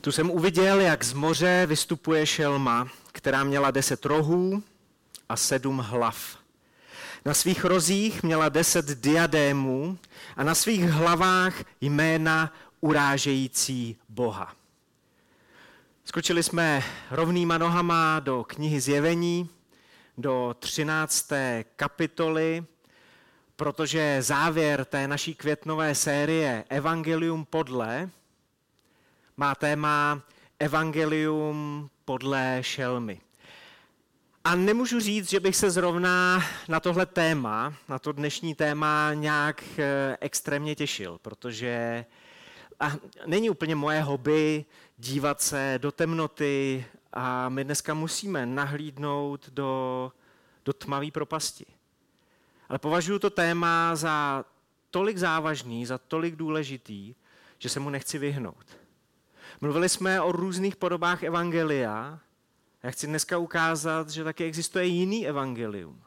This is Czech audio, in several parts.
Tu jsem uviděl, jak z moře vystupuje šelma, která měla deset rohů a sedm hlav. Na svých rozích měla deset diadémů a na svých hlavách jména urážející Boha. Skočili jsme rovnýma nohama do knihy Zjevení, do 13. kapitoly, protože závěr té naší květnové série Evangelium podle má téma Evangelium podle šelmy. A nemůžu říct, že bych se zrovna na tohle téma, na to dnešní téma nějak eh, extrémně těšil, protože a není úplně moje hobby dívat se do temnoty a my dneska musíme nahlídnout do, do tmavé propasti. Ale považuji to téma za tolik závažný, za tolik důležitý, že se mu nechci vyhnout. Mluvili jsme o různých podobách evangelia. Já chci dneska ukázat, že taky existuje jiný evangelium.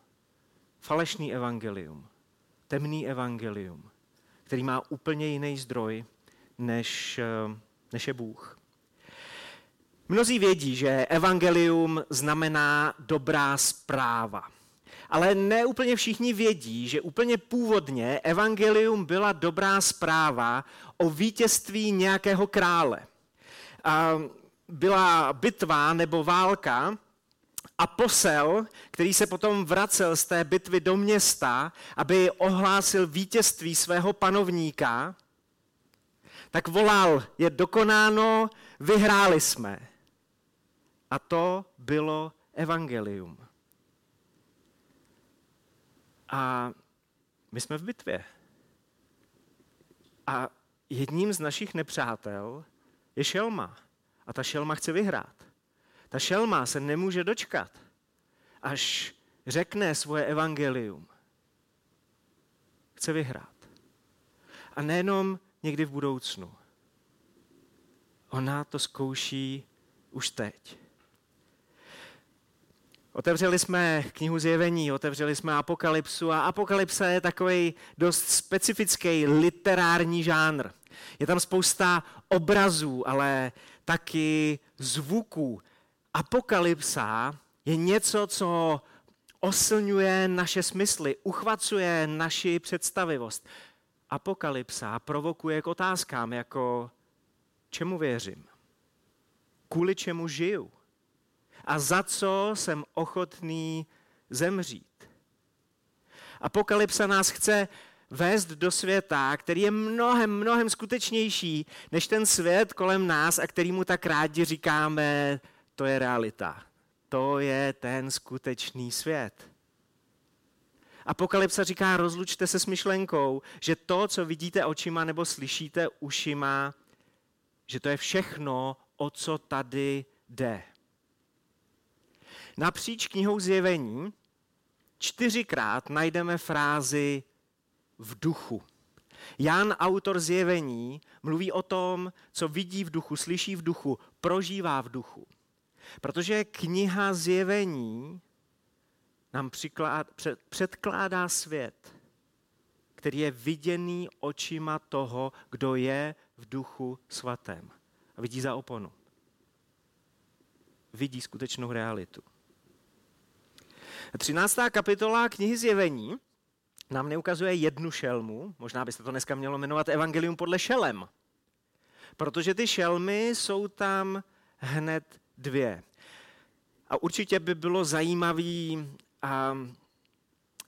Falešný evangelium. Temný evangelium, který má úplně jiný zdroj, než, eh, než je Bůh. Mnozí vědí, že evangelium znamená dobrá zpráva. Ale ne úplně všichni vědí, že úplně původně evangelium byla dobrá zpráva o vítězství nějakého krále byla bitva nebo válka a posel, který se potom vracel z té bitvy do města, aby ohlásil vítězství svého panovníka, tak volal, je dokonáno, vyhráli jsme. A to bylo evangelium. A my jsme v bitvě. A jedním z našich nepřátel je šelma. A ta šelma chce vyhrát. Ta šelma se nemůže dočkat, až řekne svoje evangelium. Chce vyhrát. A nejenom někdy v budoucnu. Ona to zkouší už teď. Otevřeli jsme knihu Zjevení, otevřeli jsme Apokalypsu a Apokalypsa je takový dost specifický literární žánr. Je tam spousta obrazů, ale taky zvuků. Apokalypsa je něco, co oslňuje naše smysly, uchvacuje naši představivost. Apokalypsa provokuje k otázkám jako čemu věřím, kvůli čemu žiju a za co jsem ochotný zemřít. Apokalypsa nás chce vést do světa, který je mnohem, mnohem skutečnější než ten svět kolem nás a kterýmu tak rádi říkáme, to je realita. To je ten skutečný svět. Apokalypsa říká, rozlučte se s myšlenkou, že to, co vidíte očima nebo slyšíte ušima, že to je všechno, o co tady jde. Napříč knihou zjevení čtyřikrát najdeme frázi v duchu. Jan, autor zjevení, mluví o tom, co vidí v duchu, slyší v duchu, prožívá v duchu. Protože kniha zjevení nám předkládá svět, který je viděný očima toho, kdo je v duchu svatém. A vidí za oponu. Vidí skutečnou realitu. 13. kapitola knihy Zjevení nám neukazuje jednu šelmu, možná byste to dneska mělo jmenovat Evangelium podle šelem, protože ty šelmy jsou tam hned dvě. A určitě by bylo zajímavé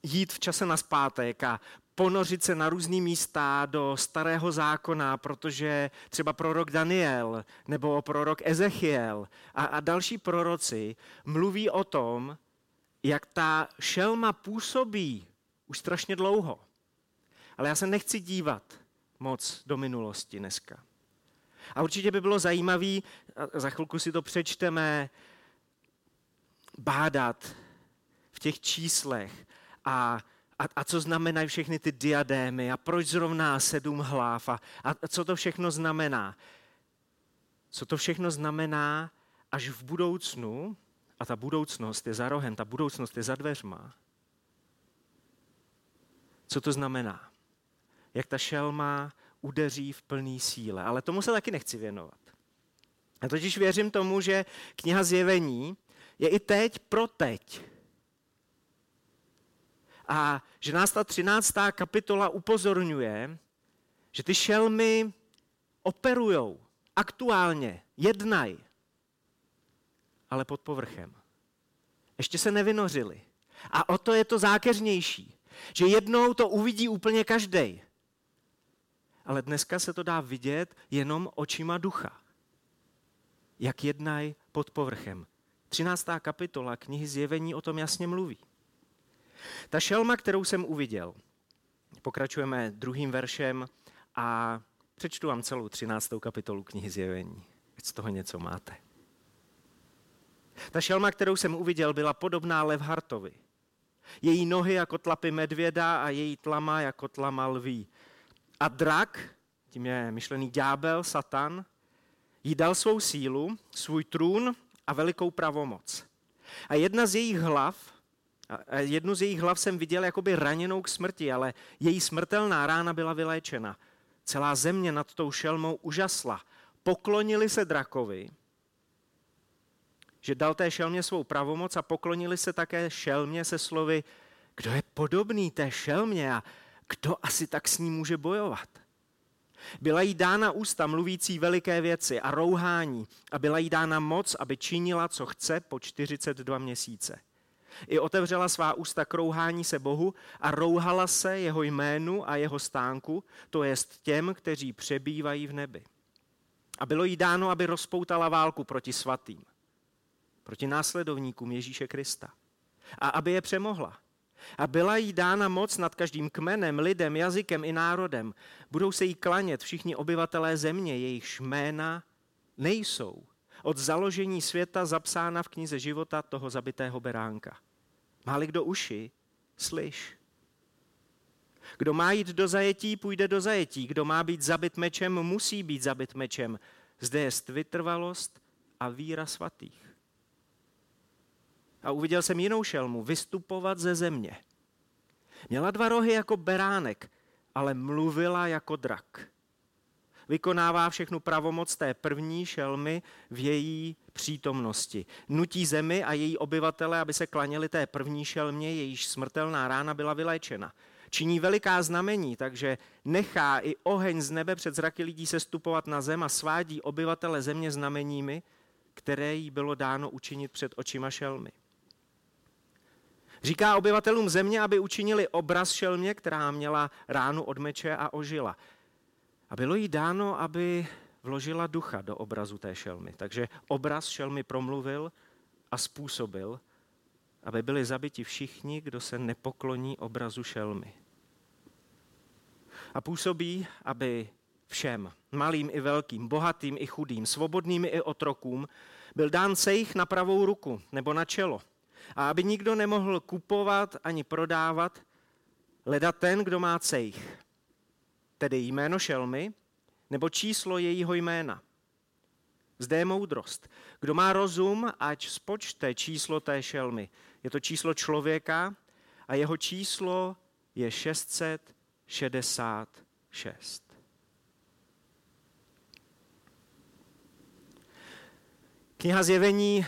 jít v čase na zpátek a ponořit se na různý místa do starého zákona, protože třeba prorok Daniel nebo prorok Ezechiel a, a další proroci mluví o tom, jak ta šelma působí už strašně dlouho. Ale já se nechci dívat moc do minulosti dneska. A určitě by bylo zajímavé, za chvilku si to přečteme, bádat v těch číslech a, a, a co znamenají všechny ty diadémy a proč zrovna sedm hlav a, a co to všechno znamená. Co to všechno znamená, až v budoucnu a ta budoucnost je za rohem, ta budoucnost je za dveřma. Co to znamená? Jak ta šelma udeří v plný síle. Ale tomu se taky nechci věnovat. Já totiž věřím tomu, že kniha Zjevení je i teď pro teď. A že nás ta 13. kapitola upozorňuje, že ty šelmy operujou aktuálně, jednají, ale pod povrchem. Ještě se nevynořili. A o to je to zákeřnější, že jednou to uvidí úplně každý. Ale dneska se to dá vidět jenom očima ducha. Jak jednají pod povrchem. 13. kapitola knihy Zjevení o tom jasně mluví. Ta šelma, kterou jsem uviděl, pokračujeme druhým veršem a přečtu vám celou 13. kapitolu knihy Zjevení. Ať z toho něco máte. Ta šelma, kterou jsem uviděl, byla podobná Levhartovi. Její nohy jako tlapy medvěda a její tlama jako tlama lví. A drak, tím je myšlený ďábel, satan, jí dal svou sílu, svůj trůn a velikou pravomoc. A jedna z jejich hlav, a jednu z jejich hlav jsem viděl jakoby raněnou k smrti, ale její smrtelná rána byla vyléčena. Celá země nad tou šelmou užasla. Poklonili se drakovi, že dal té šelmě svou pravomoc a poklonili se také šelmě se slovy, kdo je podobný té šelmě a kdo asi tak s ní může bojovat. Byla jí dána ústa mluvící veliké věci a rouhání a byla jí dána moc, aby činila, co chce po 42 měsíce. I otevřela svá ústa k rouhání se Bohu a rouhala se jeho jménu a jeho stánku, to jest těm, kteří přebývají v nebi. A bylo jí dáno, aby rozpoutala válku proti svatým, proti následovníkům Ježíše Krista. A aby je přemohla. A byla jí dána moc nad každým kmenem, lidem, jazykem i národem. Budou se jí klanět všichni obyvatelé země, jejichž jména nejsou od založení světa zapsána v knize života toho zabitého beránka. Máli kdo uši, slyš. Kdo má jít do zajetí, půjde do zajetí. Kdo má být zabit mečem, musí být zabit mečem. Zde je vytrvalost a víra svatých. A uviděl jsem jinou šelmu vystupovat ze země. Měla dva rohy jako beránek, ale mluvila jako drak vykonává všechnu pravomoc té první šelmy v její přítomnosti. Nutí zemi a její obyvatele, aby se klaněli té první šelmě, jejíž smrtelná rána byla vyléčena. Činí veliká znamení, takže nechá i oheň z nebe před zraky lidí sestupovat na zem a svádí obyvatele země znameními, které jí bylo dáno učinit před očima šelmy. Říká obyvatelům země, aby učinili obraz šelmě, která měla ránu od meče a ožila. A bylo jí dáno, aby vložila ducha do obrazu té šelmy. Takže obraz šelmy promluvil a způsobil, aby byli zabiti všichni, kdo se nepokloní obrazu šelmy. A působí, aby všem, malým i velkým, bohatým i chudým, svobodným i otrokům, byl dán sejch na pravou ruku nebo na čelo. A aby nikdo nemohl kupovat ani prodávat, leda ten, kdo má cejch tedy jméno šelmy, nebo číslo jejího jména. Zde je moudrost. Kdo má rozum, ať spočte číslo té šelmy. Je to číslo člověka a jeho číslo je 666. Kniha Zjevení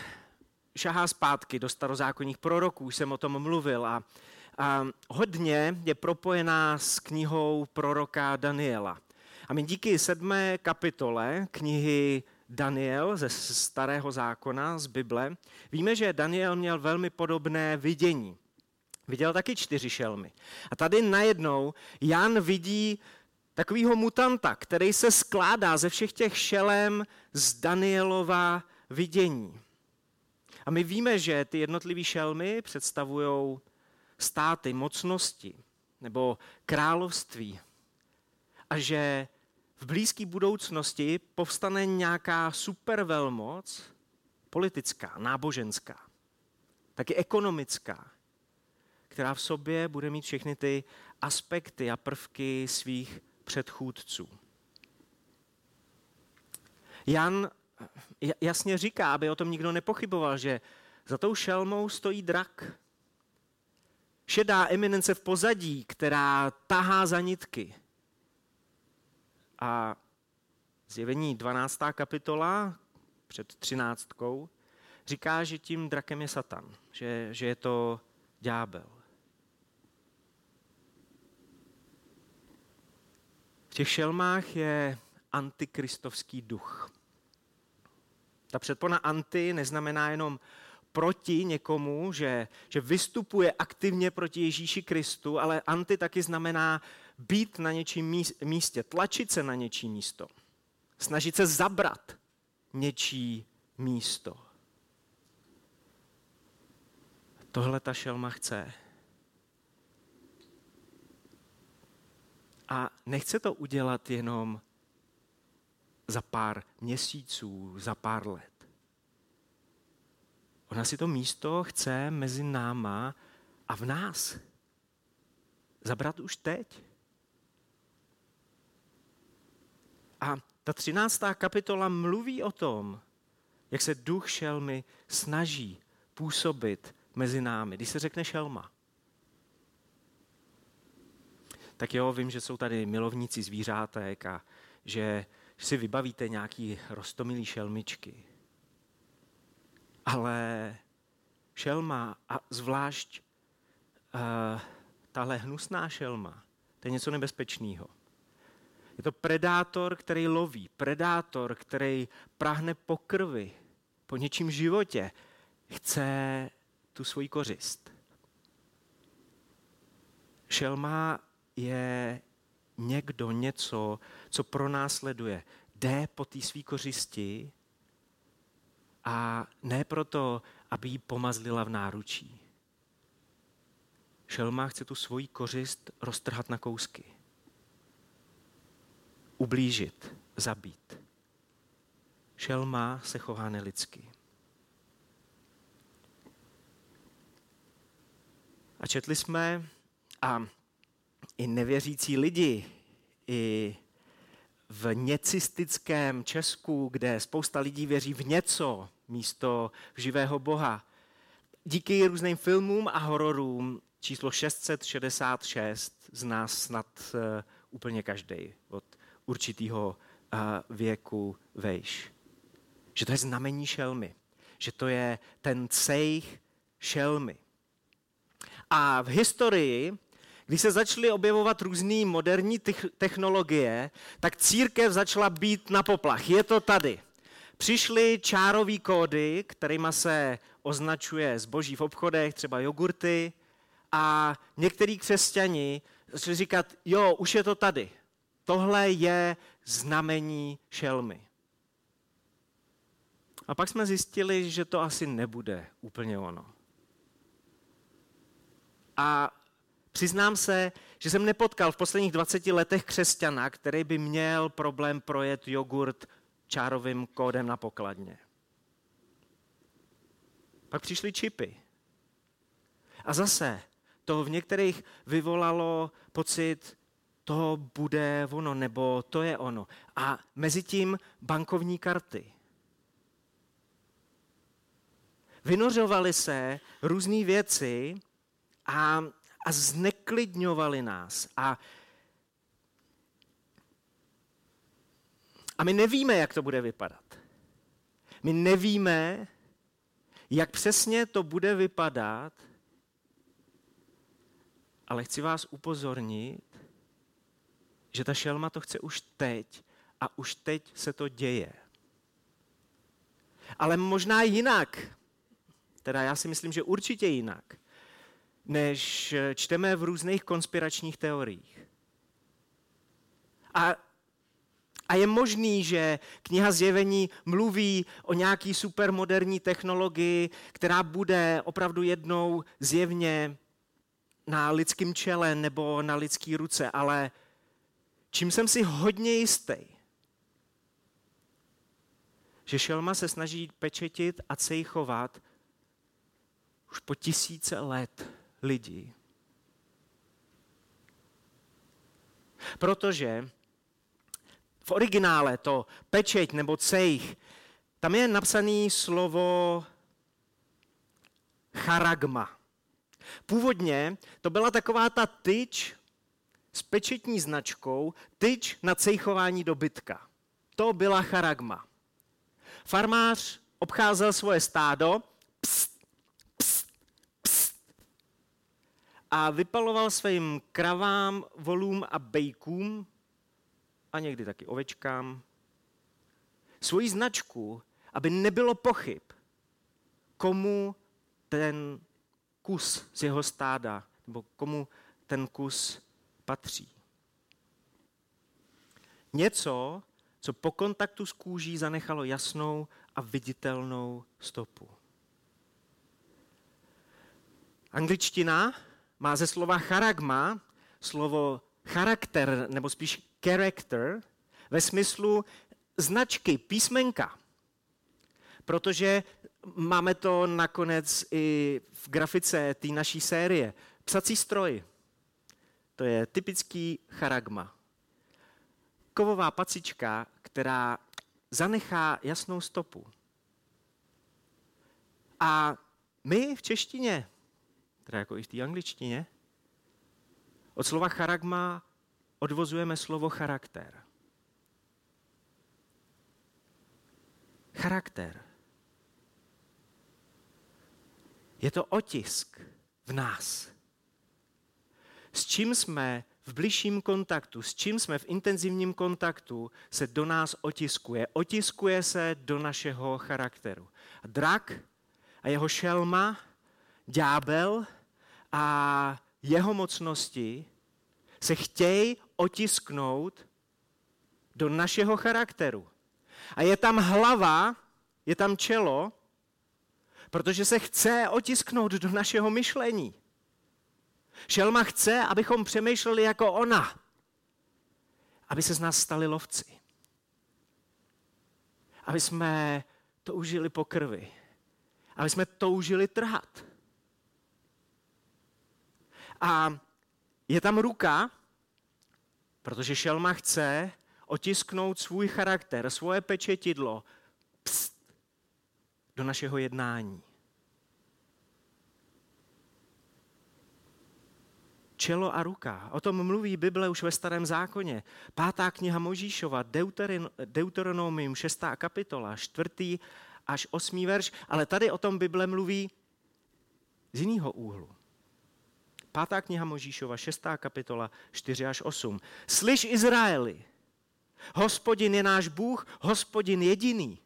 šahá zpátky do starozákonních proroků, už jsem o tom mluvil a a hodně je propojená s knihou proroka Daniela. A my díky sedmé kapitole knihy Daniel ze starého zákona, z Bible, víme, že Daniel měl velmi podobné vidění. Viděl taky čtyři šelmy. A tady najednou Jan vidí takového mutanta, který se skládá ze všech těch šelem z Danielova vidění. A my víme, že ty jednotlivé šelmy představují státy, mocnosti nebo království a že v blízké budoucnosti povstane nějaká supervelmoc, politická, náboženská, taky ekonomická, která v sobě bude mít všechny ty aspekty a prvky svých předchůdců. Jan jasně říká, aby o tom nikdo nepochyboval, že za tou šelmou stojí drak, šedá eminence v pozadí, která tahá za nitky. A zjevení 12. kapitola, před třináctkou, říká, že tím drakem je Satan, že, že je to ďábel. V těch šelmách je antikristovský duch. Ta předpona anti neznamená jenom proti někomu, že, že vystupuje aktivně proti Ježíši Kristu, ale anti taky znamená být na něčím místě, tlačit se na něčí místo, snažit se zabrat něčí místo. Tohle ta šelma chce. A nechce to udělat jenom za pár měsíců, za pár let. Ona si to místo chce mezi náma a v nás. Zabrat už teď. A ta třináctá kapitola mluví o tom, jak se duch šelmy snaží působit mezi námi. Když se řekne šelma, tak jo, vím, že jsou tady milovníci zvířátek a že si vybavíte nějaký rostomilý šelmičky. Ale šelma a zvlášť uh, tahle hnusná šelma, to je něco nebezpečného. Je to predátor, který loví, predátor, který prahne po krvi, po něčím životě, chce tu svoji kořist. Šelma je někdo, něco, co pro nás sleduje. Jde po té svý kořisti a ne proto, aby ji pomazlila v náručí. Šelma chce tu svoji kořist roztrhat na kousky. Ublížit, zabít. Šelma se chová nelidsky. A četli jsme, a i nevěřící lidi, i v něcistickém Česku, kde spousta lidí věří v něco místo živého Boha. Díky různým filmům a hororům číslo 666 z nás snad uh, úplně každý od určitého uh, věku vejš. Že to je znamení šelmy. Že to je ten cejch šelmy. A v historii když se začaly objevovat různé moderní technologie, tak církev začala být na poplach. Je to tady. Přišly čárové kódy, kterými se označuje zboží v obchodech, třeba jogurty, a některý křesťani začali říkat, jo, už je to tady. Tohle je znamení šelmy. A pak jsme zjistili, že to asi nebude úplně ono. A Přiznám se, že jsem nepotkal v posledních 20 letech křesťana, který by měl problém projet jogurt čárovým kódem na pokladně. Pak přišly čipy. A zase to v některých vyvolalo pocit, to bude ono, nebo to je ono. A mezi tím bankovní karty. Vynořovaly se různé věci a a zneklidňovali nás. A, a my nevíme, jak to bude vypadat. My nevíme, jak přesně to bude vypadat, ale chci vás upozornit, že ta šelma to chce už teď a už teď se to děje. Ale možná jinak. Teda já si myslím, že určitě jinak než čteme v různých konspiračních teoriích. A, a je možný, že kniha Zjevení mluví o nějaký supermoderní technologii, která bude opravdu jednou zjevně na lidském čele nebo na lidské ruce, ale čím jsem si hodně jistý, že šelma se snaží pečetit a cejchovat už po tisíce let lidí. Protože v originále to pečeť nebo cejch, tam je napsané slovo charagma. Původně to byla taková ta tyč s pečetní značkou, tyč na cejchování dobytka. To byla charagma. farmář obcházel svoje stádo a vypaloval svým kravám, volům a bejkům a někdy taky ovečkám svoji značku, aby nebylo pochyb, komu ten kus z jeho stáda, nebo komu ten kus patří. Něco, co po kontaktu s kůží zanechalo jasnou a viditelnou stopu. Angličtina má ze slova charagma slovo charakter, nebo spíš character, ve smyslu značky, písmenka. Protože máme to nakonec i v grafice té naší série. Psací stroj. To je typický charagma. Kovová pacička, která zanechá jasnou stopu. A my v češtině, teda jako i v té angličtině, od slova charagma odvozujeme slovo charakter. Charakter. Je to otisk v nás. S čím jsme v bližším kontaktu, s čím jsme v intenzivním kontaktu, se do nás otiskuje. Otiskuje se do našeho charakteru. A drak a jeho šelma, ďábel a jeho mocnosti se chtějí otisknout do našeho charakteru. A je tam hlava, je tam čelo, protože se chce otisknout do našeho myšlení. Šelma chce, abychom přemýšleli jako ona, aby se z nás stali lovci. Aby jsme toužili po krvi. Aby jsme toužili trhat. A je tam ruka, protože šelma chce otisknout svůj charakter, svoje pečetidlo pst, do našeho jednání. Čelo a ruka. O tom mluví Bible už ve starém zákoně. Pátá kniha Možíšova, Deuteronomium, šestá kapitola, čtvrtý až osmý verš, ale tady o tom Bible mluví z jiného úhlu. Pátá kniha Možíšova, šestá kapitola, 4 až 8. Slyš Izraeli, hospodin je náš Bůh, hospodin jediný.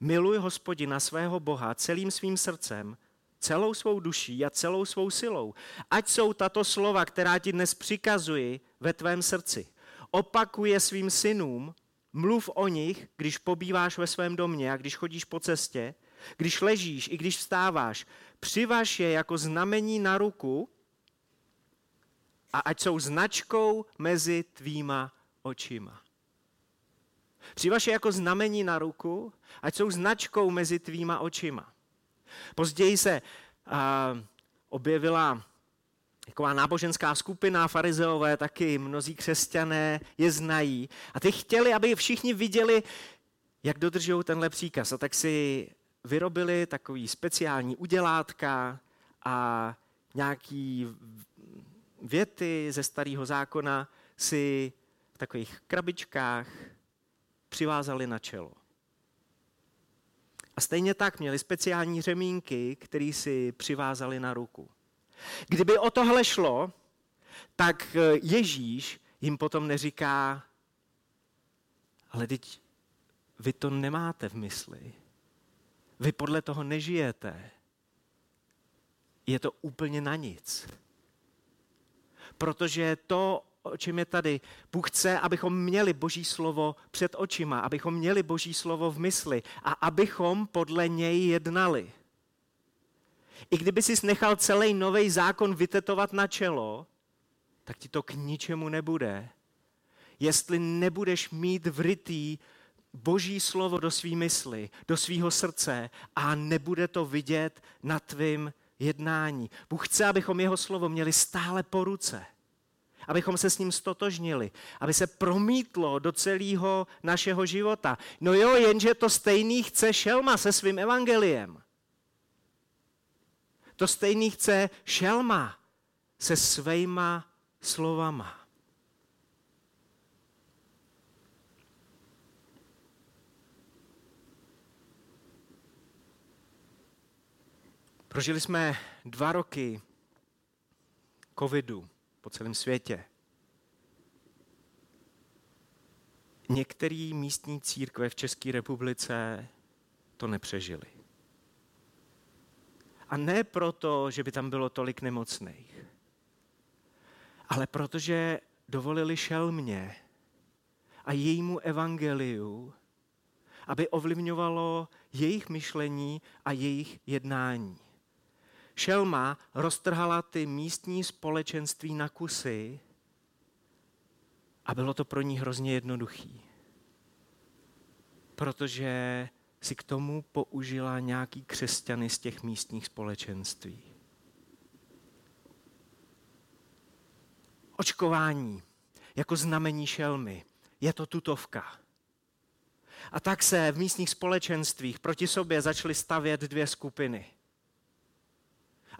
Miluj hospodina svého Boha celým svým srdcem, celou svou duší a celou svou silou. Ať jsou tato slova, která ti dnes přikazuji, ve tvém srdci. Opakuje svým synům, mluv o nich, když pobýváš ve svém domě a když chodíš po cestě, když ležíš i když vstáváš. Přivaž je jako znamení na ruku a ať jsou značkou mezi tvýma očima. Přivaž je jako znamení na ruku, ať jsou značkou mezi tvýma očima. Později se uh, objevila taková náboženská skupina, farizeové taky, mnozí křesťané je znají. A ty chtěli, aby všichni viděli, jak dodržují tenhle příkaz. A tak si vyrobili takový speciální udělátka a nějaký věty ze starého zákona si v takových krabičkách přivázali na čelo. A stejně tak měli speciální řemínky, které si přivázali na ruku. Kdyby o tohle šlo, tak eh, Ježíš jim potom neříká, ale teď vy to nemáte v mysli. Vy podle toho nežijete. Je to úplně na nic. Protože to, o čem je tady. Bůh chce, abychom měli Boží slovo před očima, abychom měli Boží slovo v mysli a abychom podle něj jednali. I kdyby jsi nechal celý nový zákon vytetovat na čelo, tak ti to k ničemu nebude. Jestli nebudeš mít vrytý Boží slovo do svý mysli, do svýho srdce a nebude to vidět na tvým jednání. Bůh chce, abychom jeho slovo měli stále po ruce abychom se s ním stotožnili, aby se promítlo do celého našeho života. No jo, jenže to stejný chce Šelma se svým evangeliem. To stejný chce Šelma se svýma slovama. Prožili jsme dva roky covidu po celém světě. Některé místní církve v České republice to nepřežili. A ne proto, že by tam bylo tolik nemocných, ale protože dovolili šelmě a jejímu evangeliu, aby ovlivňovalo jejich myšlení a jejich jednání. Šelma roztrhala ty místní společenství na kusy a bylo to pro ní hrozně jednoduchý. Protože si k tomu použila nějaký křesťany z těch místních společenství. Očkování jako znamení šelmy. Je to tutovka. A tak se v místních společenstvích proti sobě začaly stavět dvě skupiny.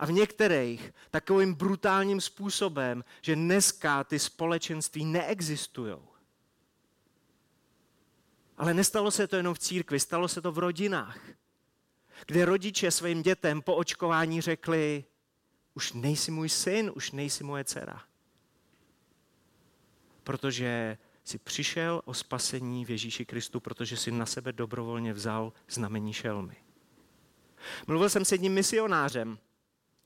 A v některých takovým brutálním způsobem, že dneska ty společenství neexistují. Ale nestalo se to jenom v církvi, stalo se to v rodinách, kde rodiče svým dětem po očkování řekli, už nejsi můj syn, už nejsi moje dcera. Protože si přišel o spasení v Ježíši Kristu, protože si na sebe dobrovolně vzal znamení šelmy. Mluvil jsem s jedním misionářem,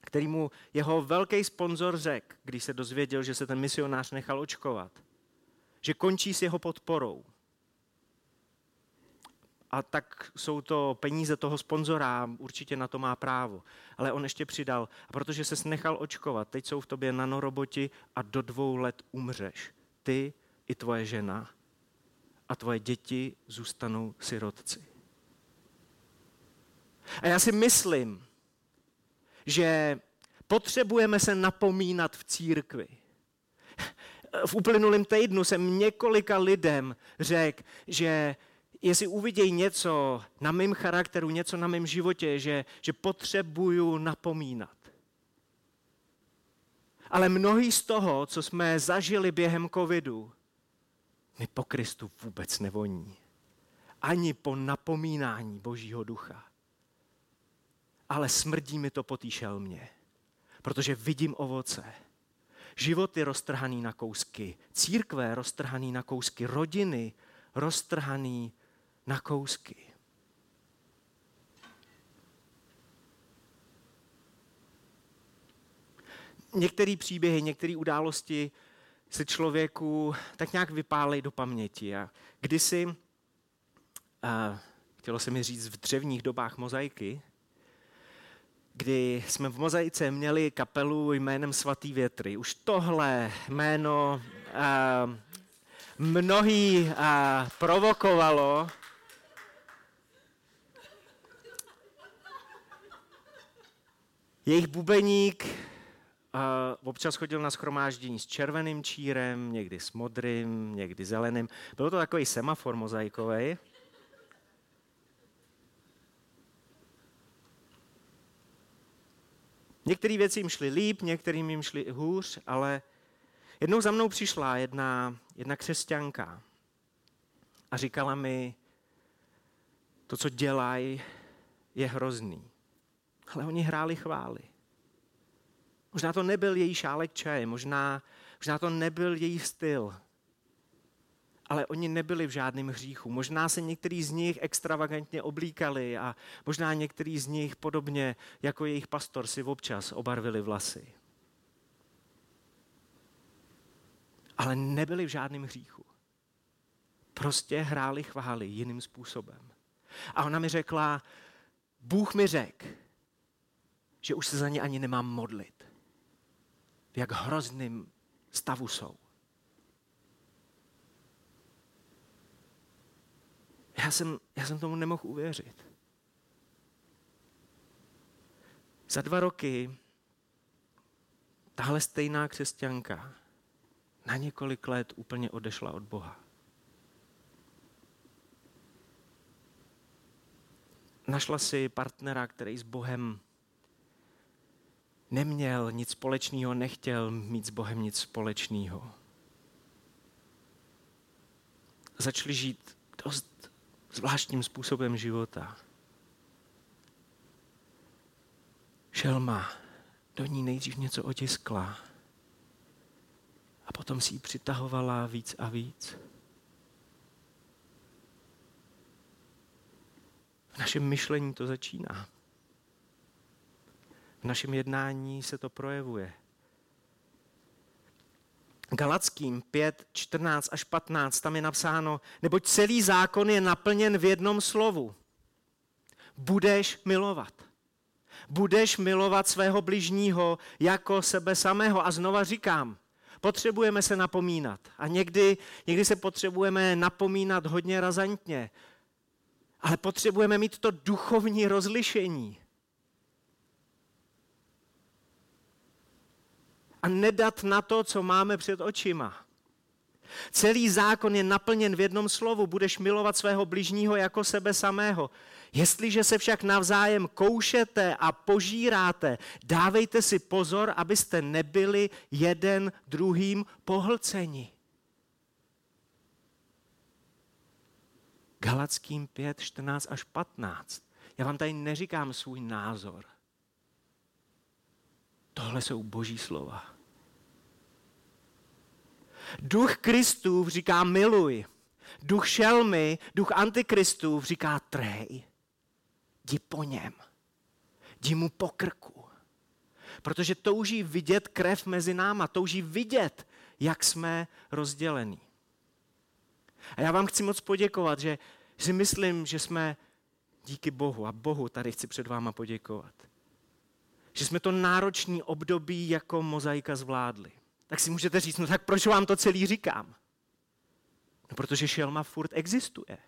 který mu jeho velký sponzor řekl, když se dozvěděl, že se ten misionář nechal očkovat, že končí s jeho podporou. A tak jsou to peníze toho sponzora, určitě na to má právo. Ale on ještě přidal, a protože se nechal očkovat, teď jsou v tobě nanoroboti a do dvou let umřeš. Ty i tvoje žena a tvoje děti zůstanou sirotci. A já si myslím, že potřebujeme se napomínat v církvi. V uplynulém týdnu jsem několika lidem řekl, že jestli uvidějí něco na mém charakteru, něco na mém životě, že, že potřebuju napomínat. Ale mnohý z toho, co jsme zažili během covidu, mi po Kristu vůbec nevoní. Ani po napomínání Božího ducha. Ale smrdí mi to po té šelmě, protože vidím ovoce. Život je roztrhaný na kousky, církve roztrhaný na kousky, rodiny roztrhaný na kousky. Některé příběhy, některé události se člověku tak nějak vypálej do paměti. A kdysi, a chtělo se mi říct v dřevních dobách mozaiky, kdy jsme v mozaice měli kapelu jménem Svatý větry. Už tohle jméno a, mnohý a, provokovalo. Jejich bubeník a občas chodil na schromáždění s červeným čírem, někdy s modrým, někdy zeleným. Byl to takový semafor mozaikový. Některé věci jim šly líp, některým jim šly hůř, ale jednou za mnou přišla jedna, jedna křesťanka a říkala mi, to, co dělají, je hrozný. Ale oni hráli chvály. Možná to nebyl její šálek čaje, možná, možná to nebyl její styl, ale oni nebyli v žádném hříchu. Možná se některý z nich extravagantně oblíkali a možná některý z nich podobně jako jejich pastor si občas obarvili vlasy. Ale nebyli v žádném hříchu. Prostě hráli chvály jiným způsobem. A ona mi řekla, Bůh mi řekl, že už se za ně ani nemám modlit v jak hrozným stavu jsou. Já jsem, já jsem tomu nemohl uvěřit. Za dva roky tahle stejná křesťanka na několik let úplně odešla od Boha. Našla si partnera, který s Bohem neměl nic společného, nechtěl mít s Bohem nic společného. Začali žít dost zvláštním způsobem života. Šelma do ní nejdřív něco otiskla a potom si ji přitahovala víc a víc. V našem myšlení to začíná. V našem jednání se to projevuje. Galackým 5, 14 až 15, tam je napsáno, neboť celý zákon je naplněn v jednom slovu. Budeš milovat. Budeš milovat svého bližního jako sebe samého. A znova říkám, potřebujeme se napomínat. A někdy, někdy se potřebujeme napomínat hodně razantně. Ale potřebujeme mít to duchovní rozlišení. A nedat na to, co máme před očima. Celý zákon je naplněn v jednom slovu. Budeš milovat svého bližního jako sebe samého. Jestliže se však navzájem koušete a požíráte, dávejte si pozor, abyste nebyli jeden druhým pohlceni. Galackým 5, 14 až 15. Já vám tady neříkám svůj názor. Tohle jsou boží slova. Duch Kristův říká miluj. Duch šelmy, duch antikristův říká trej. Jdi po něm. Jdi mu po krku. Protože touží vidět krev mezi náma, touží vidět, jak jsme rozdělení. A já vám chci moc poděkovat, že si myslím, že jsme díky Bohu a Bohu tady chci před váma poděkovat. Že jsme to náročný období jako mozaika zvládli. Tak si můžete říct, no tak proč vám to celý říkám? No protože šelma furt existuje.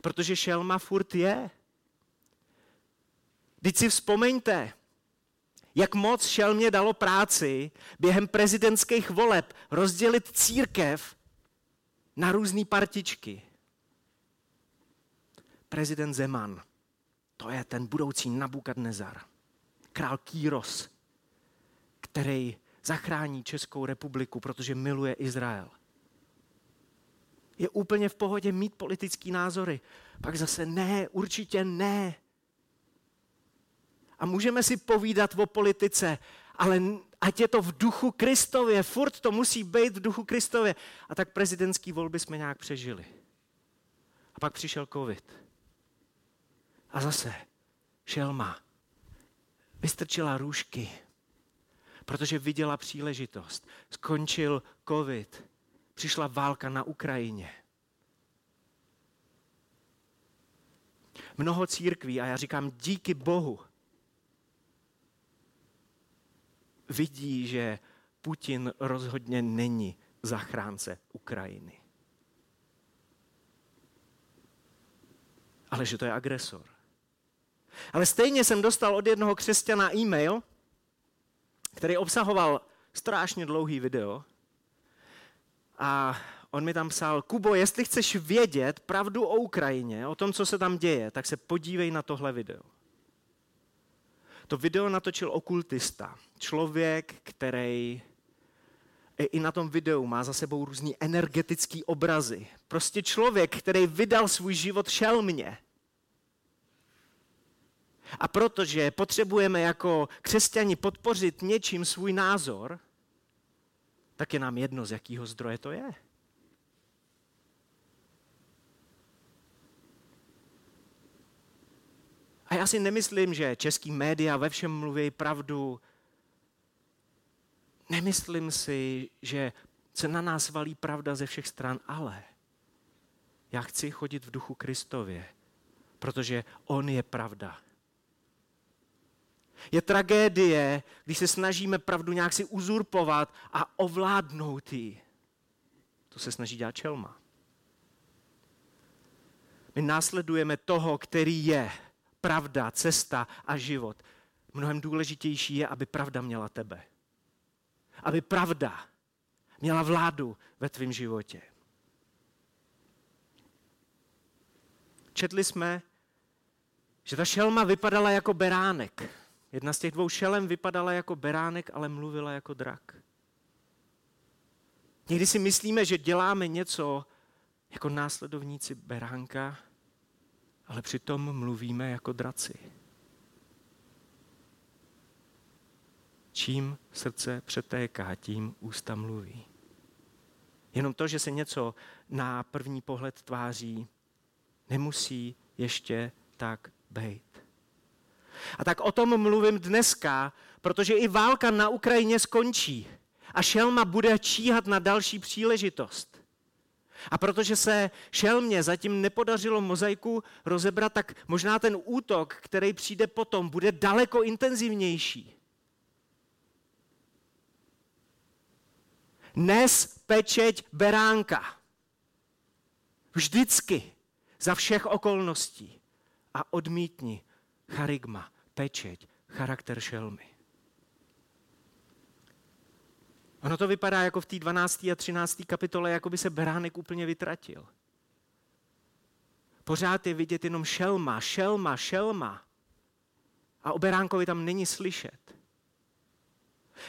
Protože šelma furt je. Teď si vzpomeňte, jak moc šelmě dalo práci během prezidentských voleb rozdělit církev na různé partičky. Prezident Zeman, to je ten budoucí Nabukadnezar. Král Kýros, který zachrání Českou republiku, protože miluje Izrael. Je úplně v pohodě mít politický názory. Pak zase ne, určitě ne. A můžeme si povídat o politice, ale ať je to v duchu Kristově, furt to musí být v duchu Kristově. A tak prezidentský volby jsme nějak přežili. A pak přišel covid. A zase šelma vystrčila růžky, protože viděla příležitost. Skončil covid, přišla válka na Ukrajině. Mnoho církví, a já říkám díky Bohu, vidí, že Putin rozhodně není zachránce Ukrajiny. Ale že to je agresor. Ale stejně jsem dostal od jednoho křesťana e-mail, který obsahoval strašně dlouhý video. A on mi tam psal, Kubo, jestli chceš vědět pravdu o Ukrajině, o tom, co se tam děje, tak se podívej na tohle video. To video natočil okultista. Člověk, který i na tom videu má za sebou různý energetický obrazy. Prostě člověk, který vydal svůj život šelmě. A protože potřebujeme jako křesťani podpořit něčím svůj názor, tak je nám jedno, z jakého zdroje to je. A já si nemyslím, že český média ve všem mluví pravdu. Nemyslím si, že se na nás valí pravda ze všech stran, ale já chci chodit v duchu Kristově, protože On je pravda. Je tragédie, když se snažíme pravdu nějak si uzurpovat a ovládnout ji. To se snaží dělat čelma. My následujeme toho, který je pravda, cesta a život. Mnohem důležitější je, aby pravda měla tebe. Aby pravda měla vládu ve tvém životě. Četli jsme, že ta šelma vypadala jako beránek. Jedna z těch dvou šelem vypadala jako beránek, ale mluvila jako drak. Někdy si myslíme, že děláme něco jako následovníci beránka, ale přitom mluvíme jako draci. Čím srdce přetéká, tím ústa mluví. Jenom to, že se něco na první pohled tváří, nemusí ještě tak být. A tak o tom mluvím dneska, protože i válka na Ukrajině skončí a šelma bude číhat na další příležitost. A protože se šelmě zatím nepodařilo mozaiku rozebrat, tak možná ten útok, který přijde potom, bude daleko intenzivnější. Nes pečeť beránka. Vždycky, za všech okolností. A odmítni charigma, pečeť, charakter šelmy. Ono to vypadá jako v té 12. a 13. kapitole, jako by se beránek úplně vytratil. Pořád je vidět jenom šelma, šelma, šelma. A o beránkovi tam není slyšet.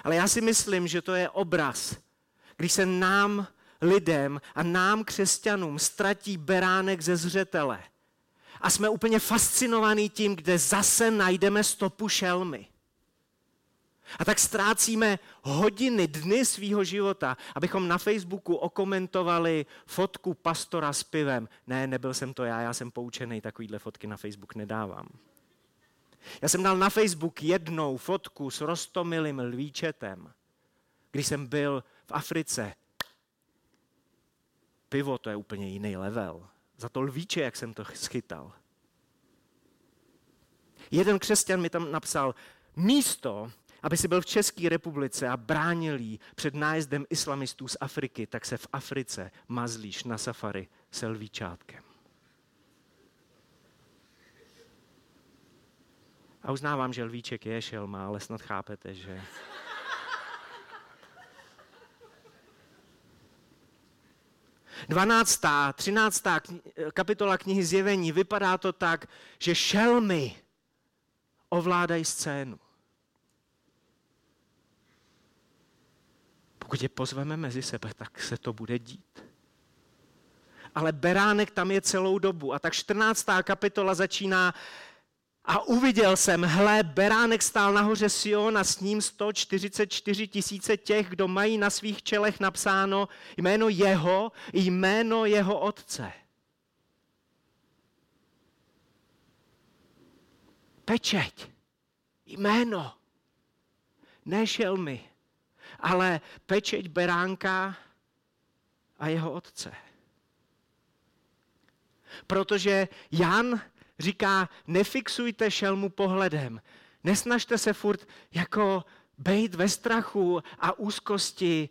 Ale já si myslím, že to je obraz, když se nám, lidem a nám, křesťanům, ztratí beránek ze zřetele. A jsme úplně fascinovaní tím, kde zase najdeme stopu šelmy. A tak ztrácíme hodiny, dny svýho života, abychom na Facebooku okomentovali fotku pastora s pivem. Ne, nebyl jsem to já, já jsem poučený, takovýhle fotky na Facebook nedávám. Já jsem dal na Facebook jednou fotku s rostomilým lvíčetem, když jsem byl v Africe. Pivo to je úplně jiný level. Za to lvíče, jak jsem to schytal. Jeden křesťan mi tam napsal, místo, aby si byl v České republice a bránil jí před nájezdem islamistů z Afriky, tak se v Africe mazlíš na safari se lvíčátkem. A uznávám, že lvíček je šelma, ale snad chápete, že... Dvanáctá, třináctá kapitola knihy Zjevení vypadá to tak, že šelmy ovládají scénu. Pokud je pozveme mezi sebe, tak se to bude dít. Ale beránek tam je celou dobu. A tak 14. kapitola začíná a uviděl jsem, hle, beránek stál nahoře Sion a s ním 144 tisíce těch, kdo mají na svých čelech napsáno jméno jeho, jméno jeho otce. Pečeť, jméno, nešel mi ale pečeť beránka a jeho otce. Protože Jan říká, nefixujte šelmu pohledem, nesnažte se furt jako bejt ve strachu a úzkosti.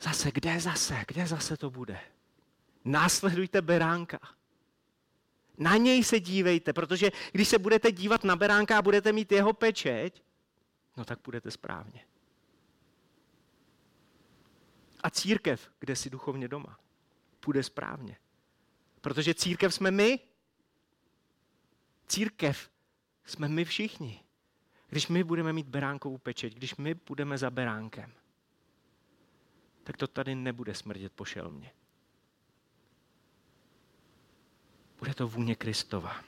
Zase, kde zase, kde zase to bude? Následujte beránka. Na něj se dívejte, protože když se budete dívat na beránka a budete mít jeho pečeť, no tak budete správně a církev, kde si duchovně doma, půjde správně. Protože církev jsme my. Církev jsme my všichni. Když my budeme mít beránkovou pečeť, když my budeme za beránkem, tak to tady nebude smrdět po šelmě. Bude to vůně Kristova.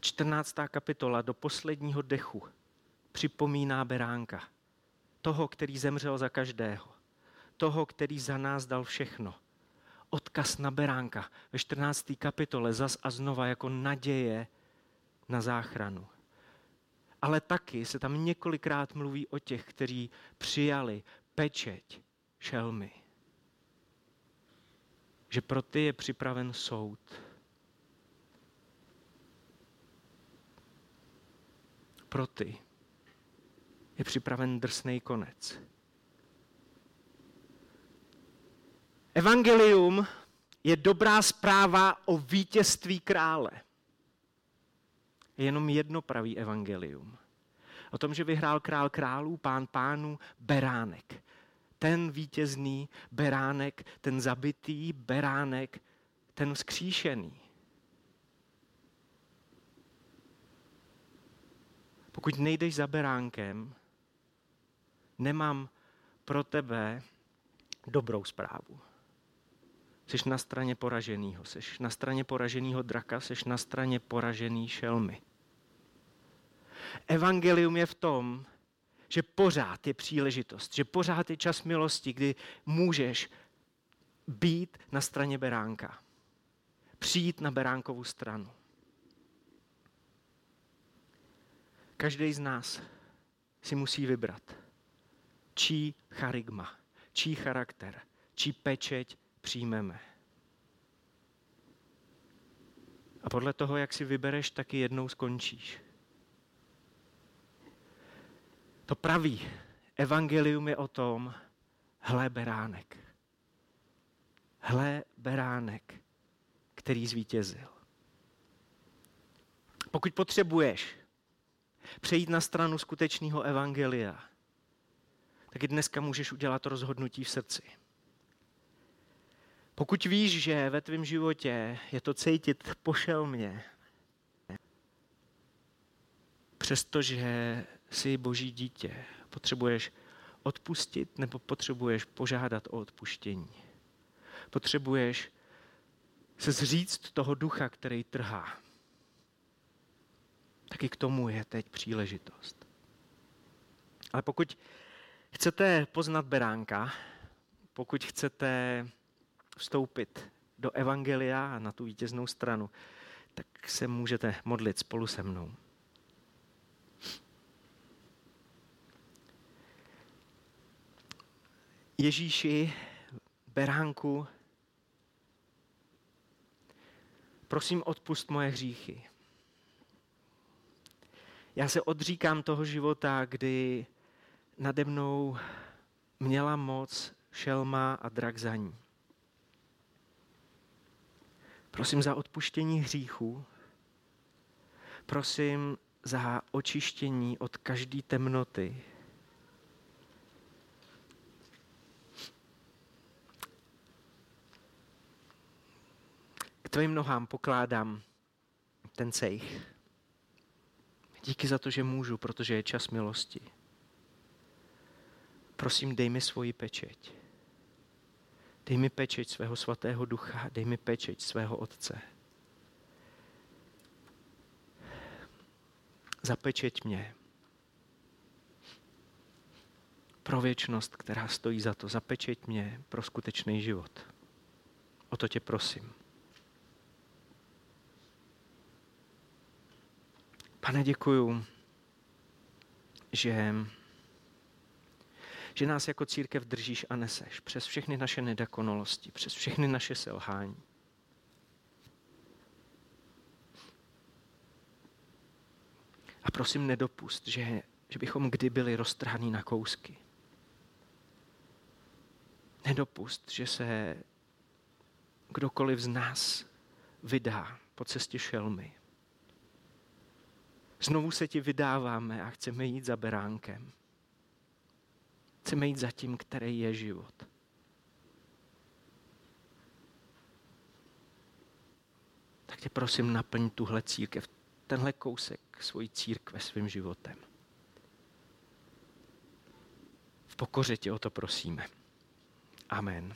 14. kapitola do posledního dechu připomíná beránka toho, který zemřel za každého, toho, který za nás dal všechno. Odkaz na beránka ve 14. kapitole zas a znova jako naděje na záchranu. Ale taky se tam několikrát mluví o těch, kteří přijali pečeť šelmy. Že pro ty je připraven soud. Pro ty je připraven drsný konec. Evangelium je dobrá zpráva o vítězství krále. Je jenom jedno pravý evangelium. O tom, že vyhrál král králů, pán pánů, beránek. Ten vítězný beránek, ten zabitý beránek, ten vzkříšený. Pokud nejdeš za beránkem, nemám pro tebe dobrou zprávu. Jsi na straně poraženého, jsi na straně poraženého draka, jsi na straně poražený šelmy. Evangelium je v tom, že pořád je příležitost, že pořád je čas milosti, kdy můžeš být na straně beránka. Přijít na beránkovou stranu. Každý z nás si musí vybrat, čí charigma, čí charakter, čí pečeť přijmeme. A podle toho, jak si vybereš, taky jednou skončíš. To pravý evangelium je o tom, hle beránek. Hle beránek, který zvítězil. Pokud potřebuješ přejít na stranu skutečného evangelia, tak i dneska můžeš udělat rozhodnutí v srdci. Pokud víš, že ve tvém životě je to cítit pošel mě, přestože jsi boží dítě, potřebuješ odpustit nebo potřebuješ požádat o odpuštění. Potřebuješ se zříct toho ducha, který trhá. Taky k tomu je teď příležitost. Ale pokud chcete poznat beránka, pokud chcete vstoupit do evangelia a na tu vítěznou stranu, tak se můžete modlit spolu se mnou. Ježíši, beránku, prosím odpust moje hříchy. Já se odříkám toho života, kdy nade mnou měla moc šelma a drak za ní. Prosím za odpuštění hříchů. Prosím za očištění od každé temnoty. K tvým nohám pokládám ten cejch. Díky za to, že můžu, protože je čas milosti. Prosím, dej mi svoji pečeť. Dej mi pečeť svého svatého ducha, dej mi pečeť svého otce. Zapečeť mě pro věčnost, která stojí za to. Zapečeť mě pro skutečný život. O to tě prosím. Pane, děkuju, že že nás jako církev držíš a neseš přes všechny naše nedakonalosti, přes všechny naše selhání. A prosím, nedopust, že, že bychom kdy byli roztrhaní na kousky. Nedopust, že se kdokoliv z nás vydá po cestě šelmy. Znovu se ti vydáváme a chceme jít za beránkem. Chceme jít za tím, který je život. Tak tě prosím, naplň tuhle církev, tenhle kousek svojí církve svým životem. V pokoře tě o to prosíme. Amen.